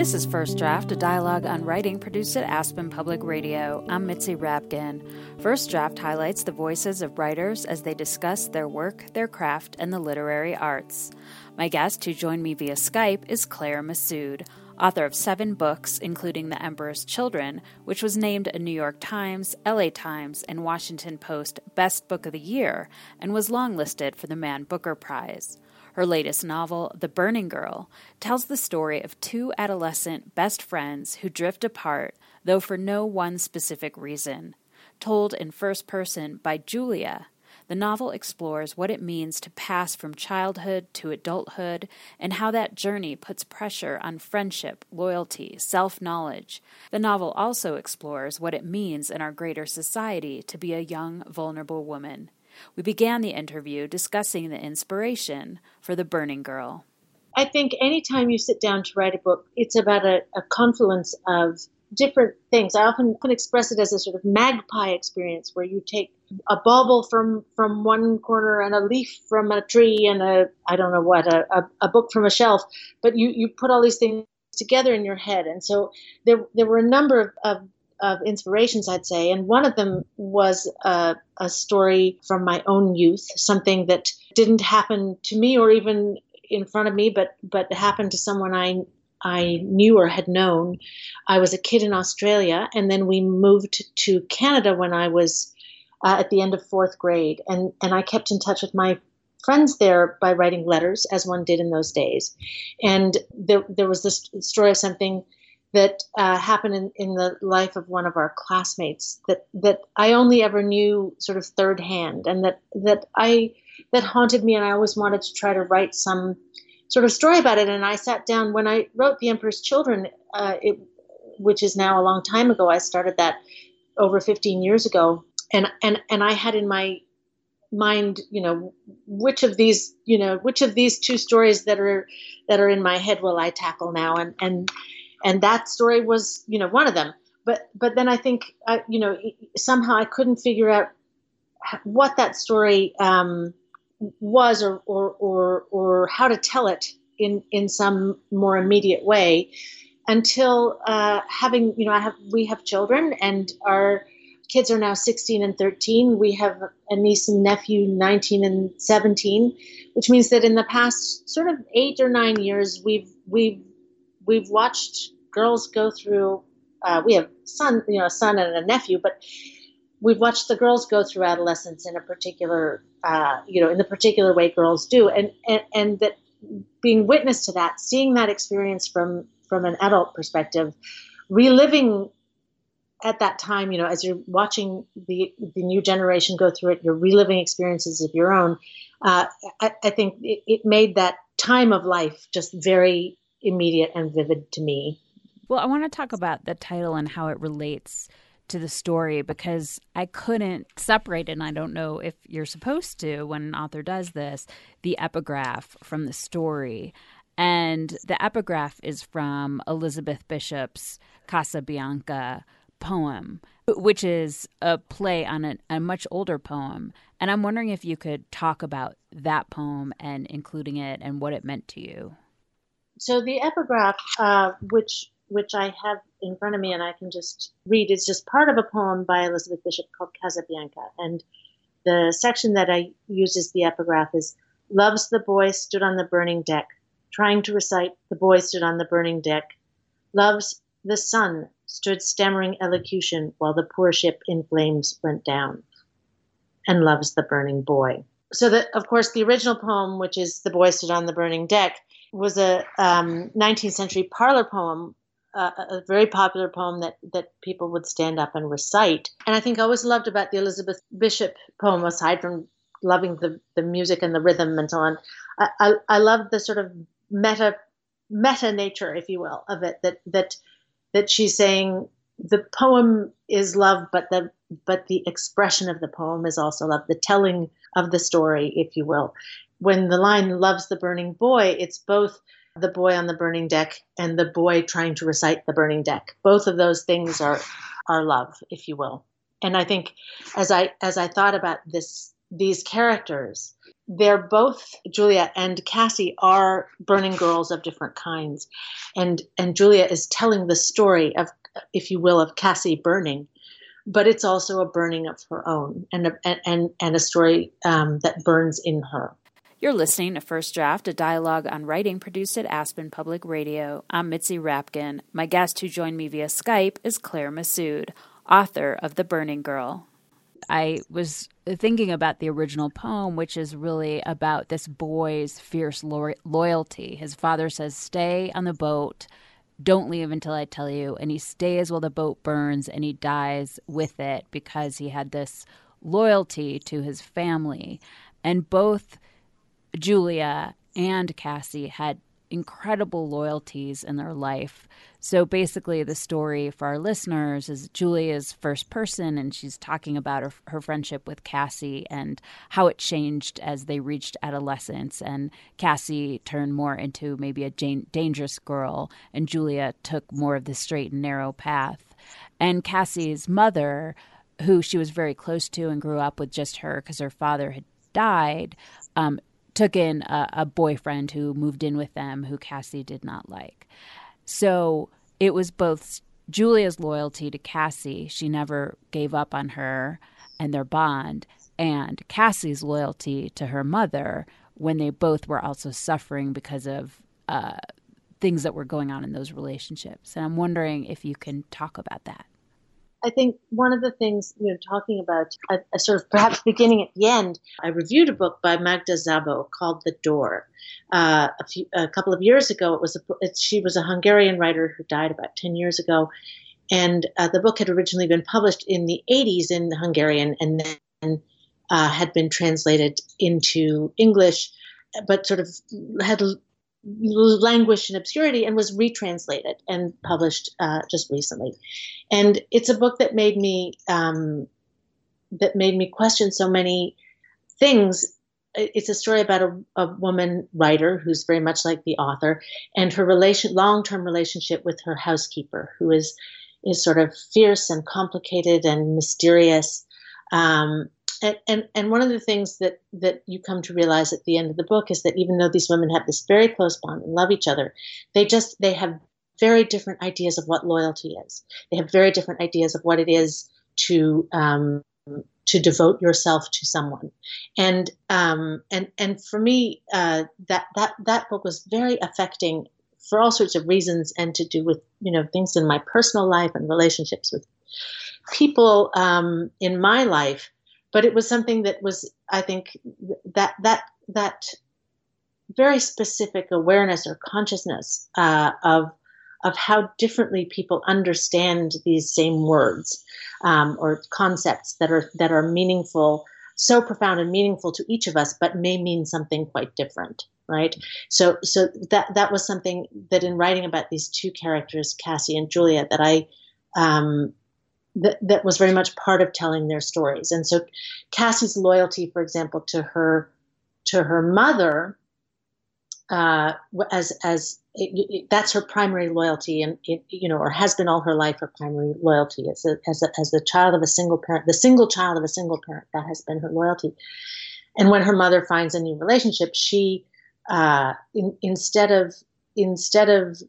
This is First Draft, a dialogue on writing produced at Aspen Public Radio. I'm Mitzi Rapkin. First Draft highlights the voices of writers as they discuss their work, their craft, and the literary arts. My guest who joined me via Skype is Claire Messud, author of seven books, including The Emperor's Children, which was named a New York Times, LA Times, and Washington Post Best Book of the Year and was longlisted for the Man Booker Prize. Her latest novel, The Burning Girl, tells the story of two adolescent best friends who drift apart, though for no one specific reason. Told in first person by Julia, the novel explores what it means to pass from childhood to adulthood and how that journey puts pressure on friendship, loyalty, self knowledge. The novel also explores what it means in our greater society to be a young, vulnerable woman. We began the interview discussing the inspiration for The Burning Girl. I think anytime you sit down to write a book, it's about a, a confluence of different things. I often can express it as a sort of magpie experience where you take a bauble from from one corner and a leaf from a tree and a I don't know what a, a, a book from a shelf, but you you put all these things together in your head. And so there there were a number of, of of inspirations, I'd say, and one of them was a, a story from my own youth, something that didn't happen to me or even in front of me, but but happened to someone I I knew or had known. I was a kid in Australia, and then we moved to Canada when I was uh, at the end of fourth grade, and and I kept in touch with my friends there by writing letters, as one did in those days. And there there was this story of something that uh, happened in, in the life of one of our classmates that that I only ever knew sort of third hand, and that that I that haunted me, and I always wanted to try to write some sort of story about it. And I sat down when I wrote The Emperor's Children, uh, it, which is now a long time ago. I started that over 15 years ago, and and and I had in my mind, you know, which of these, you know, which of these two stories that are that are in my head will I tackle now? And and and that story was you know one of them. But but then i think uh, you know somehow i couldn't figure out what that story um, was or, or or or how to tell it in in some more immediate way until uh, having you know I have we have children and our kids are now 16 and 13 we have a niece and nephew 19 and 17 which means that in the past sort of eight or nine years we've we've we've watched girls go through. Uh, we have son, you know, a son and a nephew, but we've watched the girls go through adolescence in a particular, uh, you know, in the particular way girls do, and and and that being witness to that, seeing that experience from from an adult perspective, reliving at that time, you know, as you're watching the the new generation go through it, you're reliving experiences of your own. Uh, I, I, think it, it, made that time of life just very immediate and vivid to me. Well, I want to talk about the title and how it relates to the story because I couldn't separate and I don't know if you're supposed to when an author does this, the epigraph from the story. And the epigraph is from Elizabeth Bishop's Casabianca poem, which is a play on a, a much older poem. And I'm wondering if you could talk about that poem and including it and what it meant to you. So the epigraph, uh, which which I have in front of me and I can just read, is just part of a poem by Elizabeth Bishop called Casabianca. And the section that I use as the epigraph is Loves the boy stood on the burning deck, trying to recite The boy stood on the burning deck. Loves the son stood stammering elocution while the poor ship in flames went down. And loves the burning boy. So that, of course, the original poem, which is The boy stood on the burning deck, was a um, 19th century parlor poem, uh, a very popular poem that, that people would stand up and recite. And I think I always loved about the Elizabeth Bishop poem, aside from loving the, the music and the rhythm and so on, I, I, I love the sort of meta meta nature, if you will, of it. That that that she's saying the poem is love, but the but the expression of the poem is also love. The telling of the story, if you will when the line loves the burning boy, it's both the boy on the burning deck and the boy trying to recite the burning deck. Both of those things are are love, if you will. And I think as I as I thought about this these characters, they're both Julia and Cassie are burning girls of different kinds, and and Julia is telling the story of, if you will, of Cassie burning, but it's also a burning of her own and a, and and a story um, that burns in her. You're listening to First Draft, a dialogue on writing produced at Aspen Public Radio. I'm Mitzi Rapkin. My guest who joined me via Skype is Claire Messud, author of The Burning Girl. I was thinking about the original poem, which is really about this boy's fierce lo- loyalty. His father says, Stay on the boat. Don't leave until I tell you. And he stays while the boat burns and he dies with it because he had this loyalty to his family. And both Julia and Cassie had incredible loyalties in their life. So basically, the story for our listeners is Julia's first person, and she's talking about her, her, friendship with Cassie and how it changed as they reached adolescence. And Cassie turned more into maybe a dangerous girl, and Julia took more of the straight and narrow path. And Cassie's mother, who she was very close to and grew up with just her because her father had died, um, took in a, a boyfriend who moved in with them who Cassie did not like. So it was both Julia's loyalty to Cassie, she never gave up on her and their bond, and Cassie's loyalty to her mother when they both were also suffering because of uh, things that were going on in those relationships. And I'm wondering if you can talk about that. I think one of the things, you know, talking about a, a, sort of perhaps beginning at the end, I reviewed a book by Magda Szabó called The Door. Uh, a, few, a couple of years ago, it was a, it, she was a Hungarian writer who died about 10 years ago. And uh, the book had originally been published in the 80s in Hungarian and then uh, had been translated into English, but sort of had languished in obscurity and was retranslated and published uh, just recently. And it's a book that made me um, that made me question so many things. It's a story about a, a woman writer who's very much like the author, and her relation, long-term relationship with her housekeeper, who is is sort of fierce and complicated and mysterious. Um, and, and and one of the things that that you come to realize at the end of the book is that even though these women have this very close bond and love each other, they just they have very different ideas of what loyalty is. They have very different ideas of what it is to um, to devote yourself to someone, and um, and and for me, uh, that that that book was very affecting for all sorts of reasons, and to do with you know things in my personal life and relationships with people um, in my life but it was something that was i think that that that very specific awareness or consciousness uh, of of how differently people understand these same words um, or concepts that are that are meaningful so profound and meaningful to each of us but may mean something quite different right? So so that that was something that in writing about these two characters cassie and julia that i um, that, that was very much part of telling their stories. And so Cassie's loyalty, for example, to her to her mother, uh, as as it, it, that's her primary loyalty, and it, you know, or has been all her life her primary loyalty as a, as a, as the child of a single parent, the single child of a single parent. That has been her loyalty. And when her mother finds a new relationship, she uh, in, instead of instead of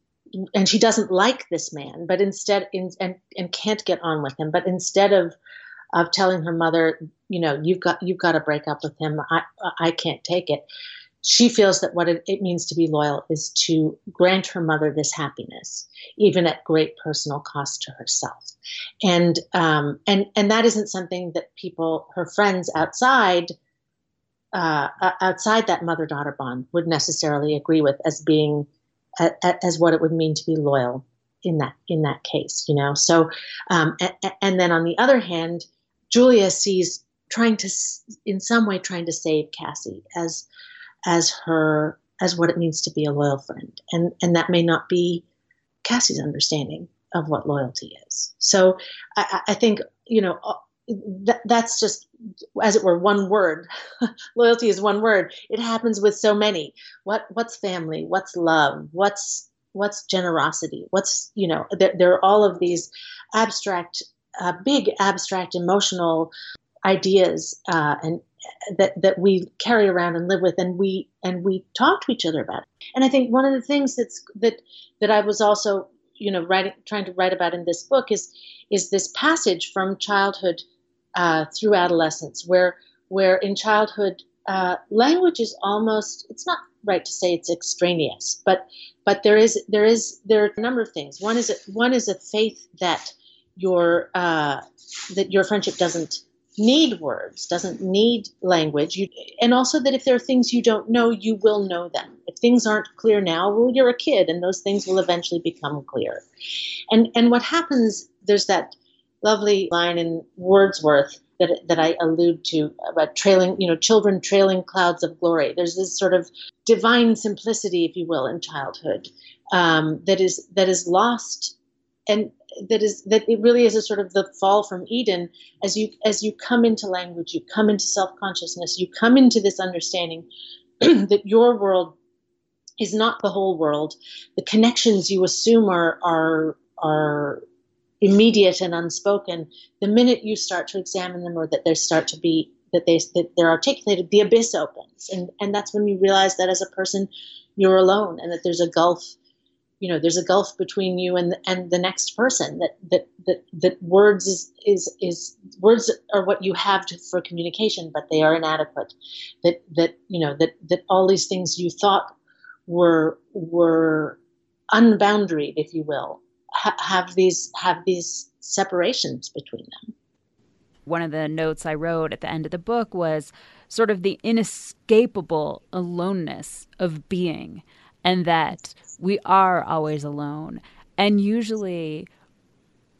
and she doesn't like this man, but instead, in, and and can't get on with him. But instead of of telling her mother, you know, you've got you've got to break up with him. I I can't take it. She feels that what it, it means to be loyal is to grant her mother this happiness, even at great personal cost to herself. And um, and and that isn't something that people, her friends outside, uh, outside that mother daughter bond, would necessarily agree with as being as what it would mean to be loyal in that in that case you know? So um, and, and, then on the other hand julia sees trying to in some way trying to save cassie as as her as what it means to be a loyal friend. And and that may not be cassie's understanding of what loyalty is. So i, I think you know that, that's just as it were one word. Loyalty is one word. It happens with so many. What what's family? What's love? What's what's generosity? What's you know there, there are all of these abstract uh, big abstract emotional ideas uh, and that that we carry around and live with and we and we talk to each other about it. and i think one of the things that's that that i was also you know trying to write about in this book is is this passage from childhood uh, through adolescence where where in childhood uh, language is almost it's not right to say it's extraneous but but there is there is there are a number of things. One is a, one is a faith that your uh, that your friendship doesn't need words, doesn't need language. You, and also that if there are things you don't know, you will know them. If things aren't clear now, well, you're a kid, and those things will eventually become clear. And and what happens? There's that lovely line in Wordsworth that that I allude to about trailing, you know, children trailing clouds of glory. There's this sort of divine simplicity, if you will, in childhood um, that is that is lost and that is that it really is a sort of the fall from Eden as you as you come into language, you come into self consciousness, you come into this understanding that your world is not the whole world. The connections you assume are are are immediate and unspoken. The minute you start to examine them, or that they start to be that they that they're articulated, the abyss opens, and and that's when you realize that as a person, you're alone, and that there's a gulf you know there's a gulf between you and and the next person that that that, that words is, is is words are what you have to, for communication but they are inadequate. That that you know that that all these things you thought were were unboundaried if you will ha- have these have these separations between them. One of the notes i wrote at the end of the book was sort of the inescapable aloneness of being and that we are always alone. And usually,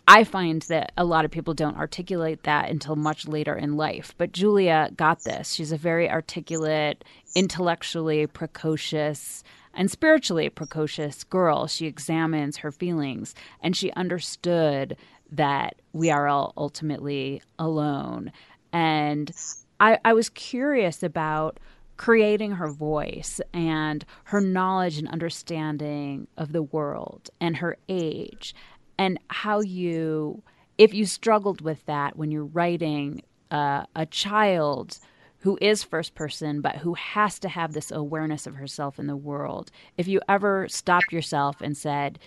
I find that a lot of people don't articulate that until much later in life. But Julia got this. She's a very articulate, intellectually precocious, and spiritually precocious girl. She examines her feelings and she understood that we are all ultimately alone. And I, I was curious about creating her voice and her knowledge and understanding of the world and her age and how you if you struggled with that when you're writing uh, a child who is first person but who has to have this awareness of herself in the world if you ever stopped yourself and said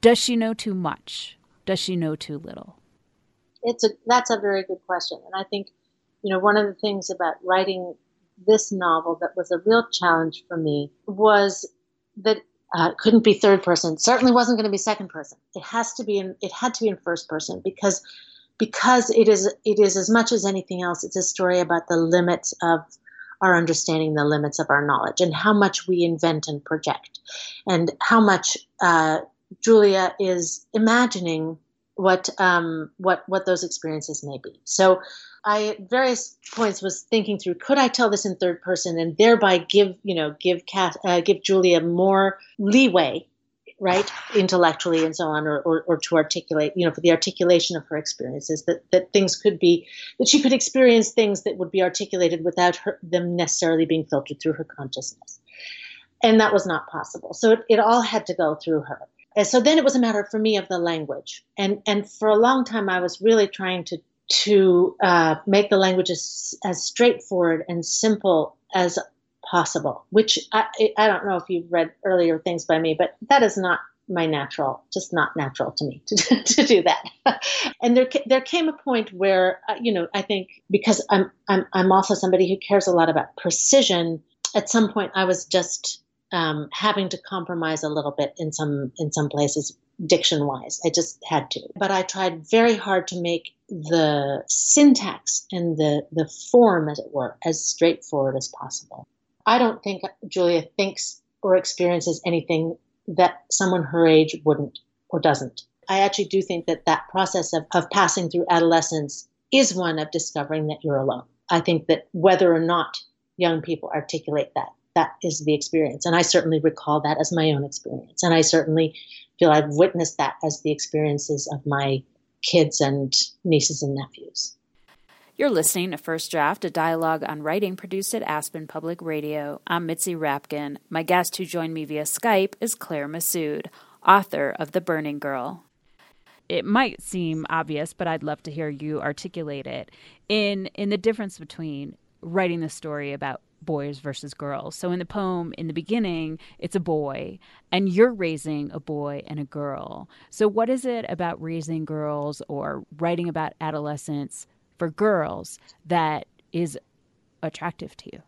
does she know too much? Does she know too little? It's a that's a very good question. And i think you know one of the things about writing this novel that was a real challenge for me was that uh, couldn't be third person. Certainly wasn't going to be second person. It has to be in. It had to be in first person because because it is it is as much as anything else. It's a story about the limits of our understanding, the limits of our knowledge, and how much we invent and project, and how much uh, Julia is imagining what um, what what those experiences may be. So I at various points was thinking through could I tell this in third person and thereby give you know give Kath, uh, give Julia more leeway right intellectually and so on or, or, or, to articulate you know for the articulation of her experiences that, that things could be that she could experience things that would be articulated without her, them necessarily being filtered through her consciousness. And that was not possible. So it, it all had to go through her and so then it was a matter for me of the language and and for a long time i was really trying to to uh, make the language as, as straightforward and simple as possible, which I, I don't know if you've read earlier things by me, but that is not my natural, just not natural to me to, to do that. and there, there came a point where, uh, you know, I think because I'm, I'm, I'm also somebody who cares a lot about precision. At some point, I was just um, having to compromise a little bit in some in some places diction wise. I just had to. But I tried very hard to make the syntax and the, the form, as it were, as straightforward as possible. I don't think Julia thinks or experiences anything that someone her age wouldn't or doesn't. I actually do think that that process of, of passing through adolescence is one of discovering that you're alone. I think that whether or not young people articulate that, that is the experience. And I certainly recall that as my own experience. And I certainly feel I've witnessed that as the experiences of my kids and nieces and nephews. You're listening to First Draft, a dialogue on writing produced at Aspen Public Radio. I'm Mitzi Rapkin. My guest who joined me via Skype is Claire Messud, author of The Burning Girl. It might seem obvious, but I'd love to hear you articulate it. In in the difference between writing the story about boys versus girls. So in the poem, in the beginning, it's a boy, and you're raising a boy and a girl. So, what is it about raising girls or writing about adolescence for girls that is attractive to you?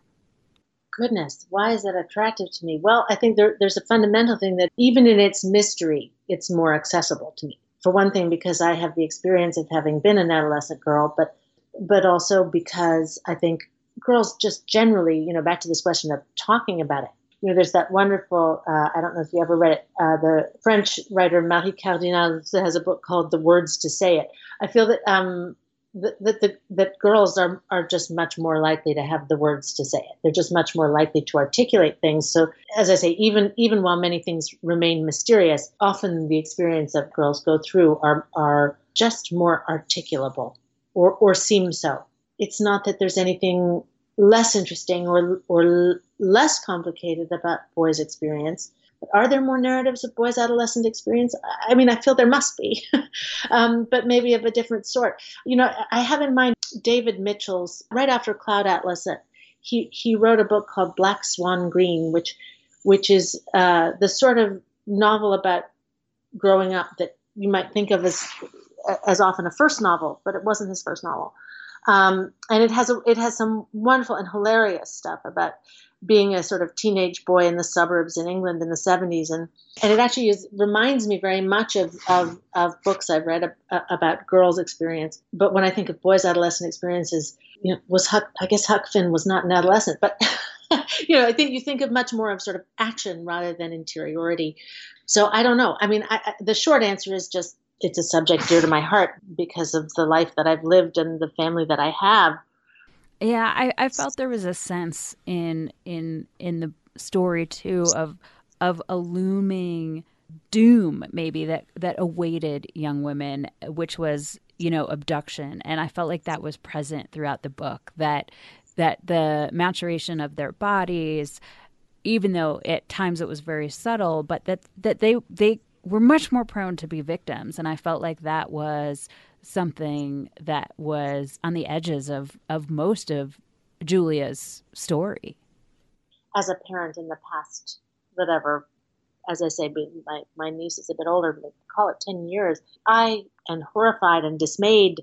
Goodness, why is that attractive to me? Well, I think there, there's a fundamental thing that even in its mystery, it's more accessible to me. For one thing, because I have the experience of having been an adolescent girl, but but also because I think girls just generally, you know, back to this question of talking about it. You know, there's that wonderful, uh, I don't know if you ever read it, uh, the French writer Marie Cardinal has a book called The Words to Say It. I feel that um, that, that, that, that girls are, are just much more likely to have the words to say it. They're just much more likely to articulate things. So, as I say, even even while many things remain mysterious, often the experience that girls go through are are just more articulable, or or seem so. It's not that there's anything less interesting or or less complicated about boys' experience. Are there more narratives of boys' adolescent experience? I mean, I feel there must be, um, but maybe of a different sort. You know, I have in mind David Mitchell's right after Cloud Atlas. He he wrote a book called Black Swan Green, which which is uh, the sort of novel about growing up that you might think of as as often a first novel, but it wasn't his first novel. Um, and it has a, it has some wonderful and hilarious stuff about being a sort of teenage boy in the suburbs in England in the 70s. And, and it actually is, reminds me very much of, of, of books I've read ab- about girls' experience. But when I think of boys' adolescent experiences, you know, was Huck, I guess Huck Finn was not an adolescent, but, you know, I think you think of much more of sort of action rather than interiority. So I don't know. I mean, I, I, the short answer is just it's a subject dear to my heart because of the life that I've lived and the family that I have. Yeah, I, I felt there was a sense in in in the story too of of a looming doom maybe that that awaited young women, which was you know abduction, and I felt like that was present throughout the book. That that the maturation of their bodies, even though at times it was very subtle, but that that they they were much more prone to be victims. And I felt like that was something that was on the edges of, of most of Julia's story. As a parent in the past, whatever, as I say, my, my niece is a bit older, call it 10 years, I am horrified and dismayed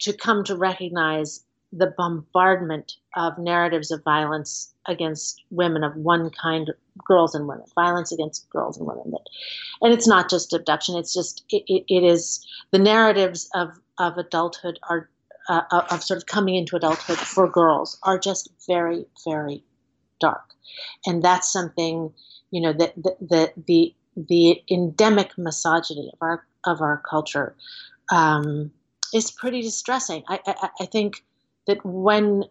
to come to recognize the bombardment of narratives of violence against women of one kind, girls and women, violence against girls and women. That, and it's not just abduction; it's just it, it, it is the narratives of of adulthood are uh, of sort of coming into adulthood for girls are just very very dark, and that's something you know that the, the the the endemic misogyny of our of our culture um, is pretty distressing. I, I, I think that when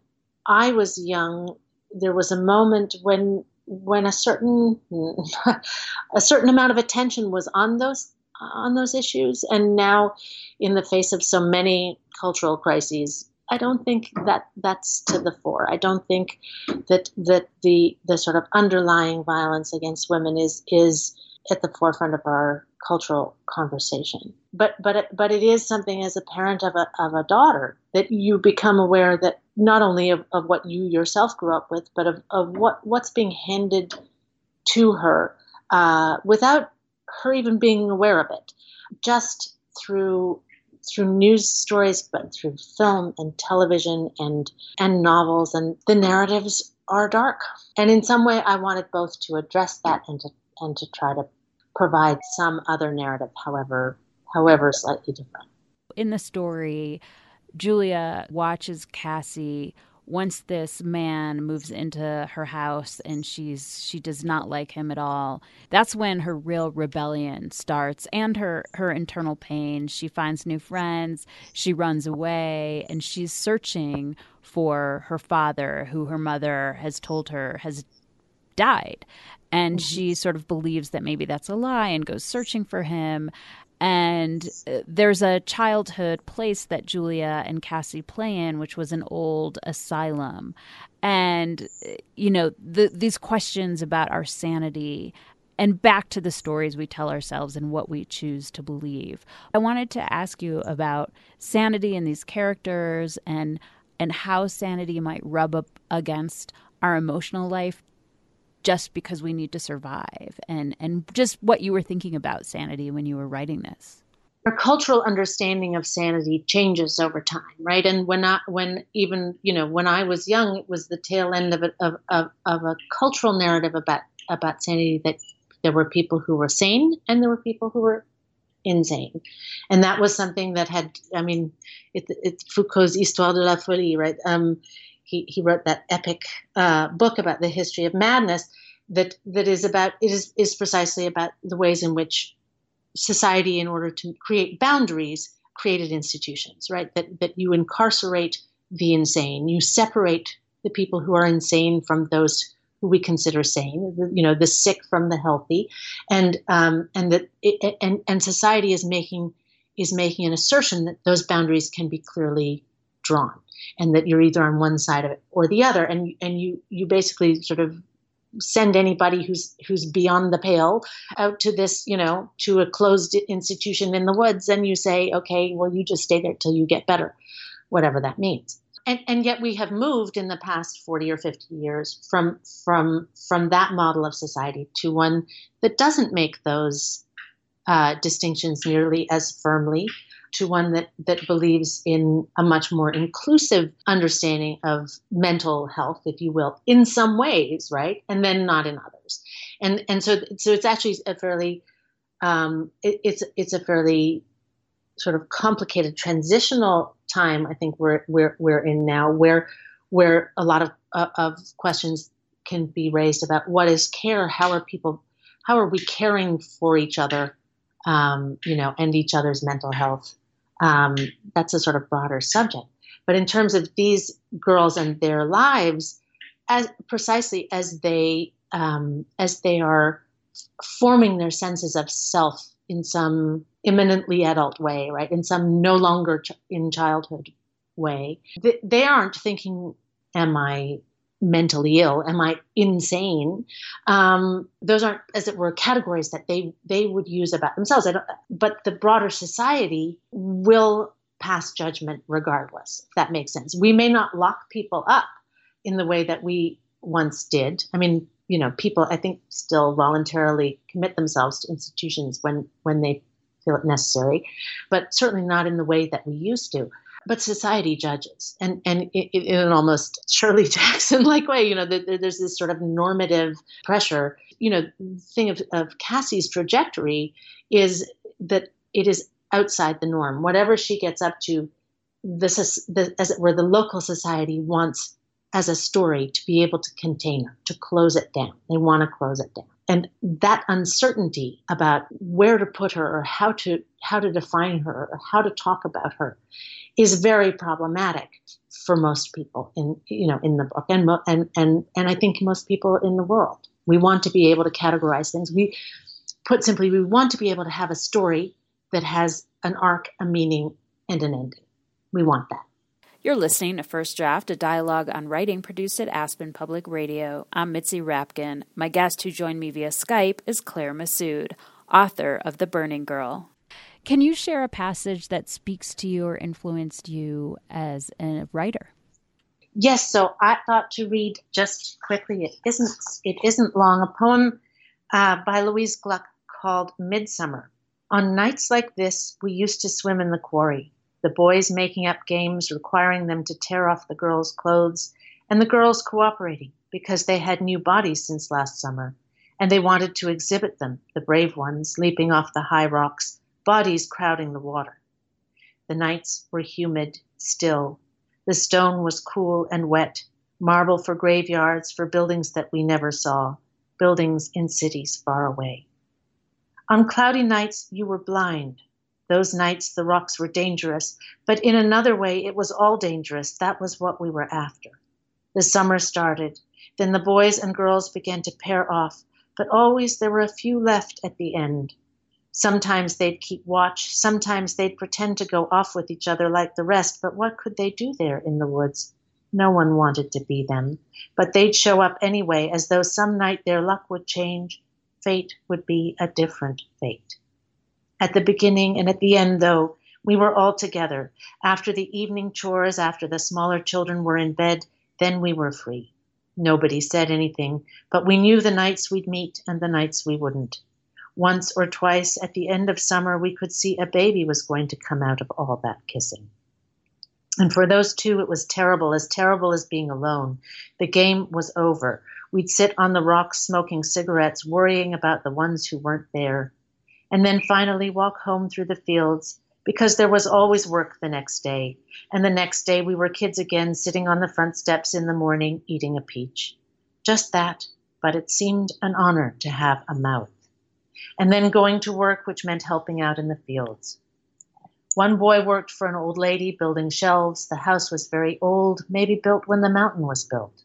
I was young, there was a moment when when a certain a certain amount of attention was on those on those issues, and now, in the face of so many cultural crises, I don't think that that's to the fore. I don't think that that the the sort of underlying violence against women is is at the forefront of our cultural conversation. But but it, but it is something as a parent of a of a daughter that you become aware that not only of, of what you yourself grew up with, but of, of what what's being handed to her uh, without her even being aware of it, just through through news stories, but through film and television and and novels, and the narratives are dark. And in some way, I wanted both to address that and to and to try to provide some other narrative, however, however slightly different. In the story, Julia watches Cassie once this man moves into her house and she's she does not like him at all. That's when her real rebellion starts and her her internal pain. She finds new friends. She runs away and she's searching for her father who her mother has told her has died. And mm-hmm. she sort of believes that maybe that's a lie and goes searching for him and uh, there's a childhood place that Julia and Cassie play in, which was an old asylum. And, uh, you know, the, these questions about our sanity and back to the stories we tell ourselves and what we choose to believe. I wanted to ask you about sanity in these characters and and how sanity might rub up against our emotional life just because we need to survive and and just what you were thinking about sanity when you were writing this. Our cultural understanding of sanity changes over time right? And when I, when even you know when i was young it was the tail end of a, of, of, of a cultural narrative about about sanity that there were people who were sane and there were people who were insane. And that was something that had i mean it, it's foucault's histoire de la folie right? Um, he, he wrote that epic uh, book about the history of madness that that is about it is, is precisely about the ways in which society in order to create boundaries created institutions right? That that you incarcerate the insane. You separate the people who are insane from those who we consider sane you know the sick from the healthy. And um, and that it, and and society is making is making an assertion that those boundaries can be clearly drawn and that you're either on one side of it or the other and and you you basically sort of send anybody who's who's beyond the pale out to this you know to a closed institution in the woods and you say okay well you just stay there till you get better whatever that means. And, and yet we have moved in the past 40 or 50 years from from from that model of society to one that doesn't make those uh, distinctions nearly as firmly to one that, that believes in a much more inclusive understanding of mental health, if you will, in some ways, right? And then not in others. And and so so it's actually a fairly um, it, it's it's a fairly sort of complicated transitional time. I think we're we're we're in now where where a lot of uh, of questions can be raised about what is care, how are people, how are we caring for each other, um, you know, and each other's mental health um, that's a sort of broader subject. But in terms of these girls and their lives, as precisely as they um, as they are forming their senses of self in some imminently adult way, right? In some no longer ch- in childhood way, they, they aren't thinking, "Am I mentally ill? Am I insane? Um, those aren't, as it were, categories that they they would use about themselves. but the broader society will pass judgment regardless. If that makes sense. We may not lock people up in the way that we once did. I mean, you know, people I think still voluntarily commit themselves to institutions when when they feel it necessary, but certainly not in the way that we used to but society judges. And and in an almost shirley jackson like way you know there's this sort of normative pressure. You know thing of, of cassie's trajectory is that it is outside the norm. Whatever she gets up to this is the, as it were the local society wants as a story to be able to contain her to close it down. They want to close it down and that uncertainty about where to put her or how to how to define her or how to talk about her is very problematic for most people in you know in the book and and and and I think most people in the world. We want to be able to categorize things. We put simply, we want to be able to have a story that has an arc, a meaning, and an ending. We want that. You're listening to First Draft, a dialogue on writing produced at Aspen Public Radio. I'm Mitzi Rapkin. My guest who joined me via Skype is Claire Messud, author of The Burning Girl. Can you share a passage that speaks to you or influenced you as a writer? Yes, so I thought to read just quickly. It isn't it isn't long. A poem uh, by Louise Gluck called Midsummer. On nights like this, we used to swim in the quarry. The boys making up games requiring them to tear off the girls' clothes, and the girls cooperating because they had new bodies since last summer, and they wanted to exhibit them, the brave ones leaping off the high rocks bodies crowding the water. The nights were humid, still. The stone was cool and wet, marble for graveyards, for buildings that we never saw, buildings in cities far away. On cloudy nights, you were blind. Those nights, the rocks were dangerous, but in another way, it was all dangerous. That was what we were after. The summer started. Then the boys and girls began to pair off, but always there were a few left at the end. Sometimes they'd keep watch, sometimes they'd pretend to go off with each other like the rest, but what could they do there in the woods? No one wanted to be them, but they'd show up anyway, as though some night their luck would change, fate would be a different fate. At the beginning and at the end, though, We were all together. After the evening chores, after the smaller children were in bed, then we were free. Nobody said anything, but we knew the nights we'd meet and the nights we wouldn't. Once or twice at the end of summer, we could see a baby was going to come out of all that kissing. And for those two, it was terrible, as terrible as being alone. The game was over. We'd sit on the rocks smoking cigarettes, worrying about the ones who weren't there. And then finally walk home through the fields because there was always work the next day. And the next day we were kids again, sitting on the front steps in the morning, eating a peach. Just that, but it seemed an honor to have a mouth. And then going to work, which meant helping out in the fields. One boy worked for an old lady building shelves. The house was very old, maybe built when the mountain was built.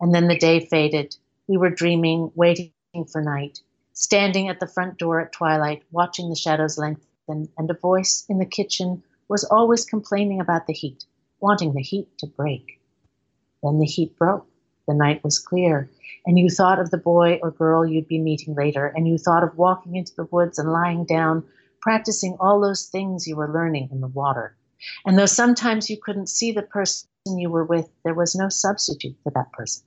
And then the day faded. We were dreaming, waiting for night, standing at the front door at twilight, watching the shadows lengthen and, a voice in the kitchen was always complaining about the heat, wanting the heat to break. Then the heat broke. The night was clear, and you thought of the boy or girl you'd be meeting later, and you thought of walking into the woods and lying down, practicing all those things you were learning in the water. And though sometimes you couldn't see the person you were with, there was no substitute for that person.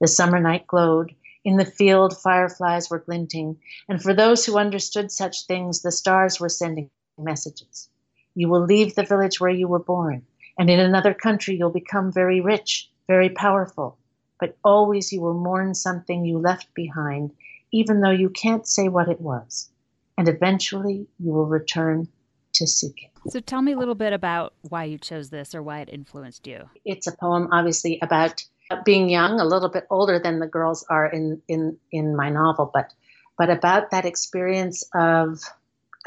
The summer night glowed, in the field, fireflies were glinting, and for those who understood such things, the stars were sending messages. You will leave the village where you were born, and in another country you'll become very rich, very powerful, but always you will mourn something you left behind, even though you can't say what it was. And eventually you will return to seek it. So tell me a little bit about why you chose this or why it influenced you. It's a poem, obviously, about being young, a little bit older than the girls are in in in my novel, but but about that experience of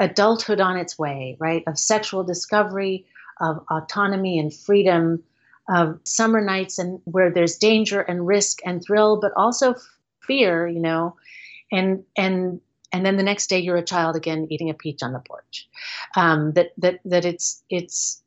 adulthood on its way, right? Of sexual discovery, of autonomy and freedom, of summer nights and where there's danger and risk and thrill, but also fear, you know, and and and then the next day you're a child again eating a peach on the porch. Um, that that that it's it's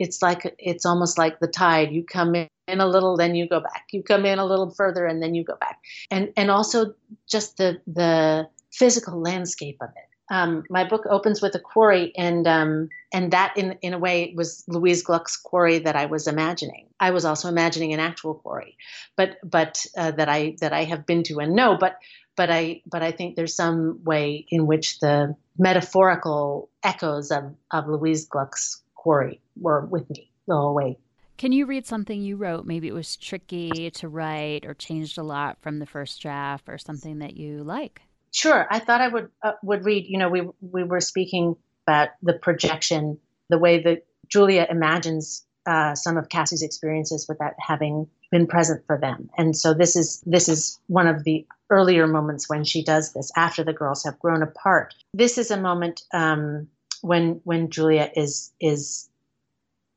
it's like it's almost like the tide. You come in a little, then you go back. You come in a little further, and then you go back. And and also just the the physical landscape of it. Um, my book opens with a quarry, and um, and that in in a way was Louise Gluck's quarry that I was imagining. I was also imagining an actual quarry, but but uh, that I that I have been to and know. But but I but I think there's some way in which the metaphorical echoes of of Louise Gluck's quarry were with me the whole way can you read something you wrote? Maybe it was tricky to write or changed a lot from the first draft or something that you like. Sure. I thought I would uh, would read, you know, we we were speaking about the projection, the way that Julia imagines uh, some of Cassie's experiences without having been present for them. And so this is this is one of the earlier moments when she does this after the girls have grown apart. This is a moment um, when when Julia is is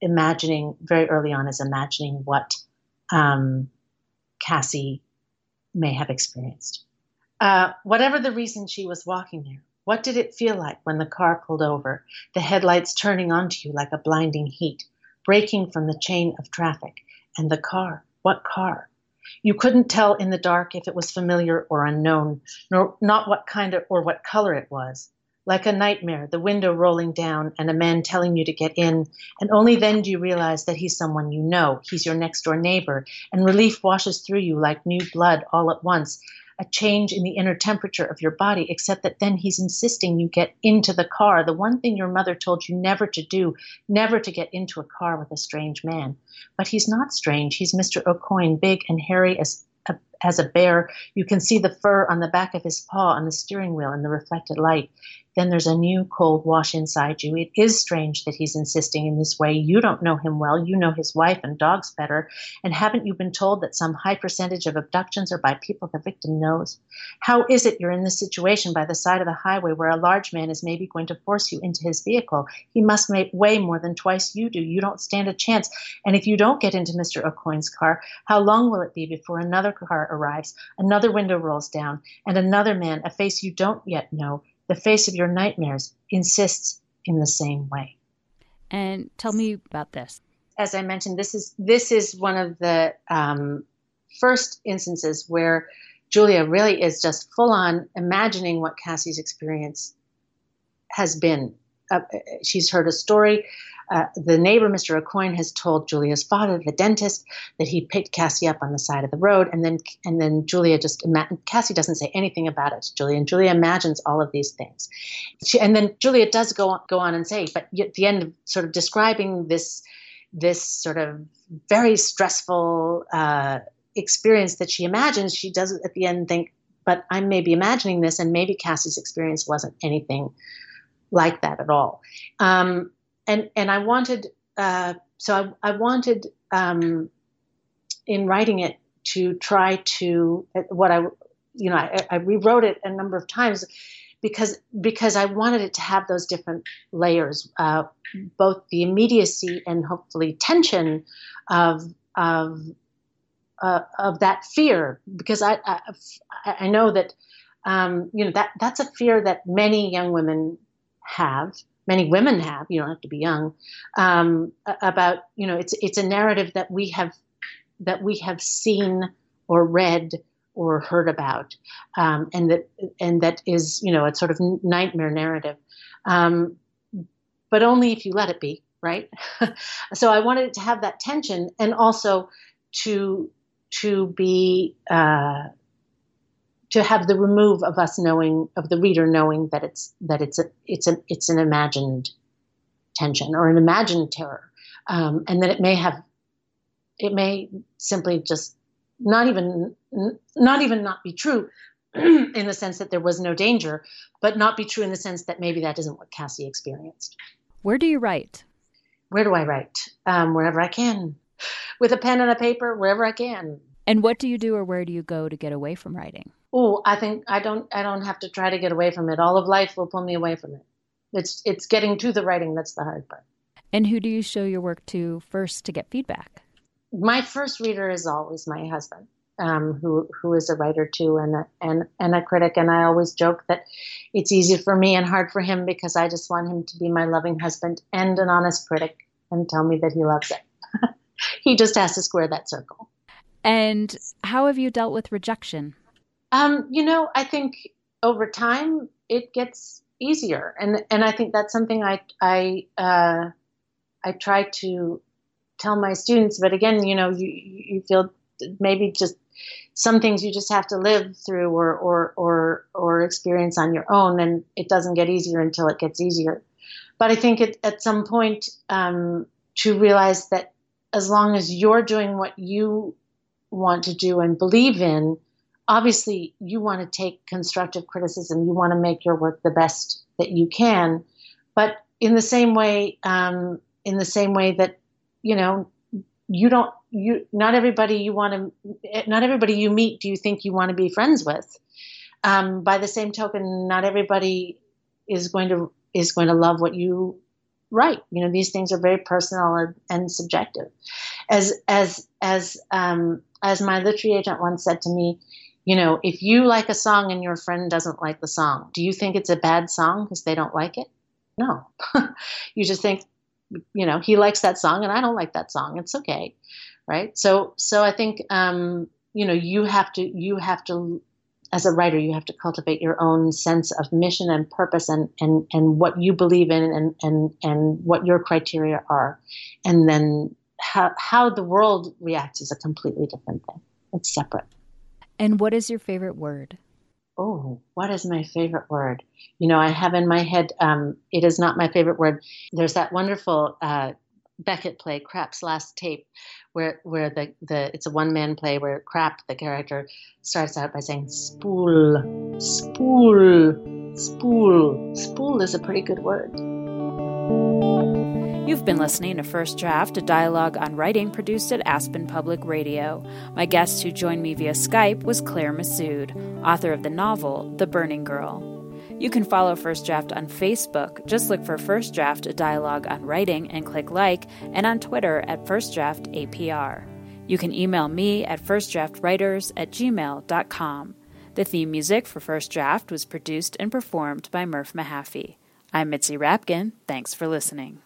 imagining very early on is imagining what um, Cassie may have experienced. Uh, whatever the reason she was walking there, what did it feel like when the car pulled over, the headlights turning onto you like a blinding heat, breaking from the chain of traffic? And the car, what car? You couldn't tell in the dark if it was familiar or unknown, nor not what kind of or what color it was like a nightmare, the window rolling down and a man telling you to get in, and only then do you realize that he's someone you know, he's your next door neighbor, and relief washes through you like new blood all at once, a change in the inner temperature of your body, except that then he's insisting you get into the car, the one thing your mother told you never to do, never to get into a car with a strange man. But he's not strange, he's Mr. Aucoin, big and hairy as as a bear. You can see the fur on the back of his paw on the steering wheel in the reflected light then there's a new cold wash inside you. It is strange that he's insisting in this way. You don't know him well. You know his wife and dogs better. And haven't you been told that some high percentage of abductions are by people the victim knows? How is it you're in this situation by the side of the highway where a large man is maybe going to force you into his vehicle? He must weigh more than twice you do. You don't stand a chance. And if you don't get into Mr. Aucoin's car, how long will it be before another car arrives, another window rolls down, and another man, a face you don't yet know, the face of your nightmares insists in the same way. And tell me about this. As I mentioned, this is this is one of the um, first instances where Julia really is just full on imagining what Cassie's experience has been uh, she's heard a story uh, the neighbor, Mr. Aucoin, has told Julia's father, the dentist, that he picked Cassie up on the side of the road, and then and then Julia just Cassie doesn't say anything about it. Julia and Julia imagines all of these things, she, and then Julia does go on, go on and say, but at the end of sort of describing this this sort of very stressful uh, experience that she imagines, she does at the end think, but I may be imagining this, and maybe Cassie's experience wasn't anything like that at all. Um, and and I wanted uh, so I, I wanted um, in writing it to try to what I you know I, I, rewrote it a number of times because because I wanted it to have those different layers, uh, both the immediacy and hopefully tension of of uh, of that fear. Because I I, I know that um, you know that that's a fear that many young women have many women have you don't have to be young um, about you know it's it's a narrative that we have that we have seen or read or heard about um, and that and that is you know a sort of nightmare narrative. Um, but only if you let it be right? So i wanted to have that tension and also to to be uh, to have the remove of us knowing of the reader knowing that it's that it's a it's a it's an imagined tension or an imagined terror, um, and that it may have it may simply just not even not even not be true in the sense that there was no danger, but not be true in the sense that maybe that isn't what Cassie experienced. Where do you write? Where do I write? Um, wherever I can, with a pen and a paper, wherever I can. And what do you do, or where do you go to get away from writing? Oh, I think I don't I don't have to try to get away from it. All of life will pull me away from it. It's it's getting to the writing that's the hard part. And who do you show your work to first to get feedback? My first reader is always my husband, um, who who is a writer too and a, and and a critic. And I always joke that it's easy for me and hard for him because I just want him to be my loving husband and an honest critic and tell me that he loves it. he just has to square that circle. And how have you dealt with rejection? Um, you know, I think over time it gets easier, and and I think that's something I I uh, I try to tell my students. But again, you know, you you feel maybe just some things you just have to live through or or or or experience on your own, and it doesn't get easier until it gets easier. But I think it, at some point um, to realize that as long as you're doing what you want to do and believe in, obviously you want to take constructive criticism. You want to make your work the best that you can. But in the same way um, in the same way that you know you don't you not everybody you want to not everybody you meet do you think you want to be friends with. Um, by the same token not everybody is going to is going to love what you write. You know these things are very personal and, and subjective. As as as um, as my literary agent once said to me you know, if you like a song and your friend doesn't like the song, do you think it's a bad song because they don't like it? No. you just think, you know, he likes that song and I don't like that song. It's okay. Right. So, so I think, um, you know, you have to, you have to, as a writer, you have to cultivate your own sense of mission and purpose and, and, and what you believe in and, and, and what your criteria are. And then how, how the world reacts is a completely different thing. It's separate. And what is your favorite word? Oh, what is my favorite word? You know, I have in my head, um, it is not my favorite word. There's that wonderful uh, Beckett play, Krapp's Last Tape, where where the, the it's a one man play where Krapp, the character, starts out by saying spool, spool, spool. Spool is a pretty good word. You've been listening to First Draft, a dialogue on writing produced at Aspen Public Radio. My guest who joined me via Skype was Claire Messud, author of the novel The Burning Girl. You can follow First Draft on Facebook. Just look for First Draft, a dialogue on writing, and click like, and on Twitter at First Draft APR. You can email me at firstdraftwriters at gmail.com. The theme music for First Draft was produced and performed by Murph Mahaffey. I'm Mitzi Rapkin. Thanks for listening.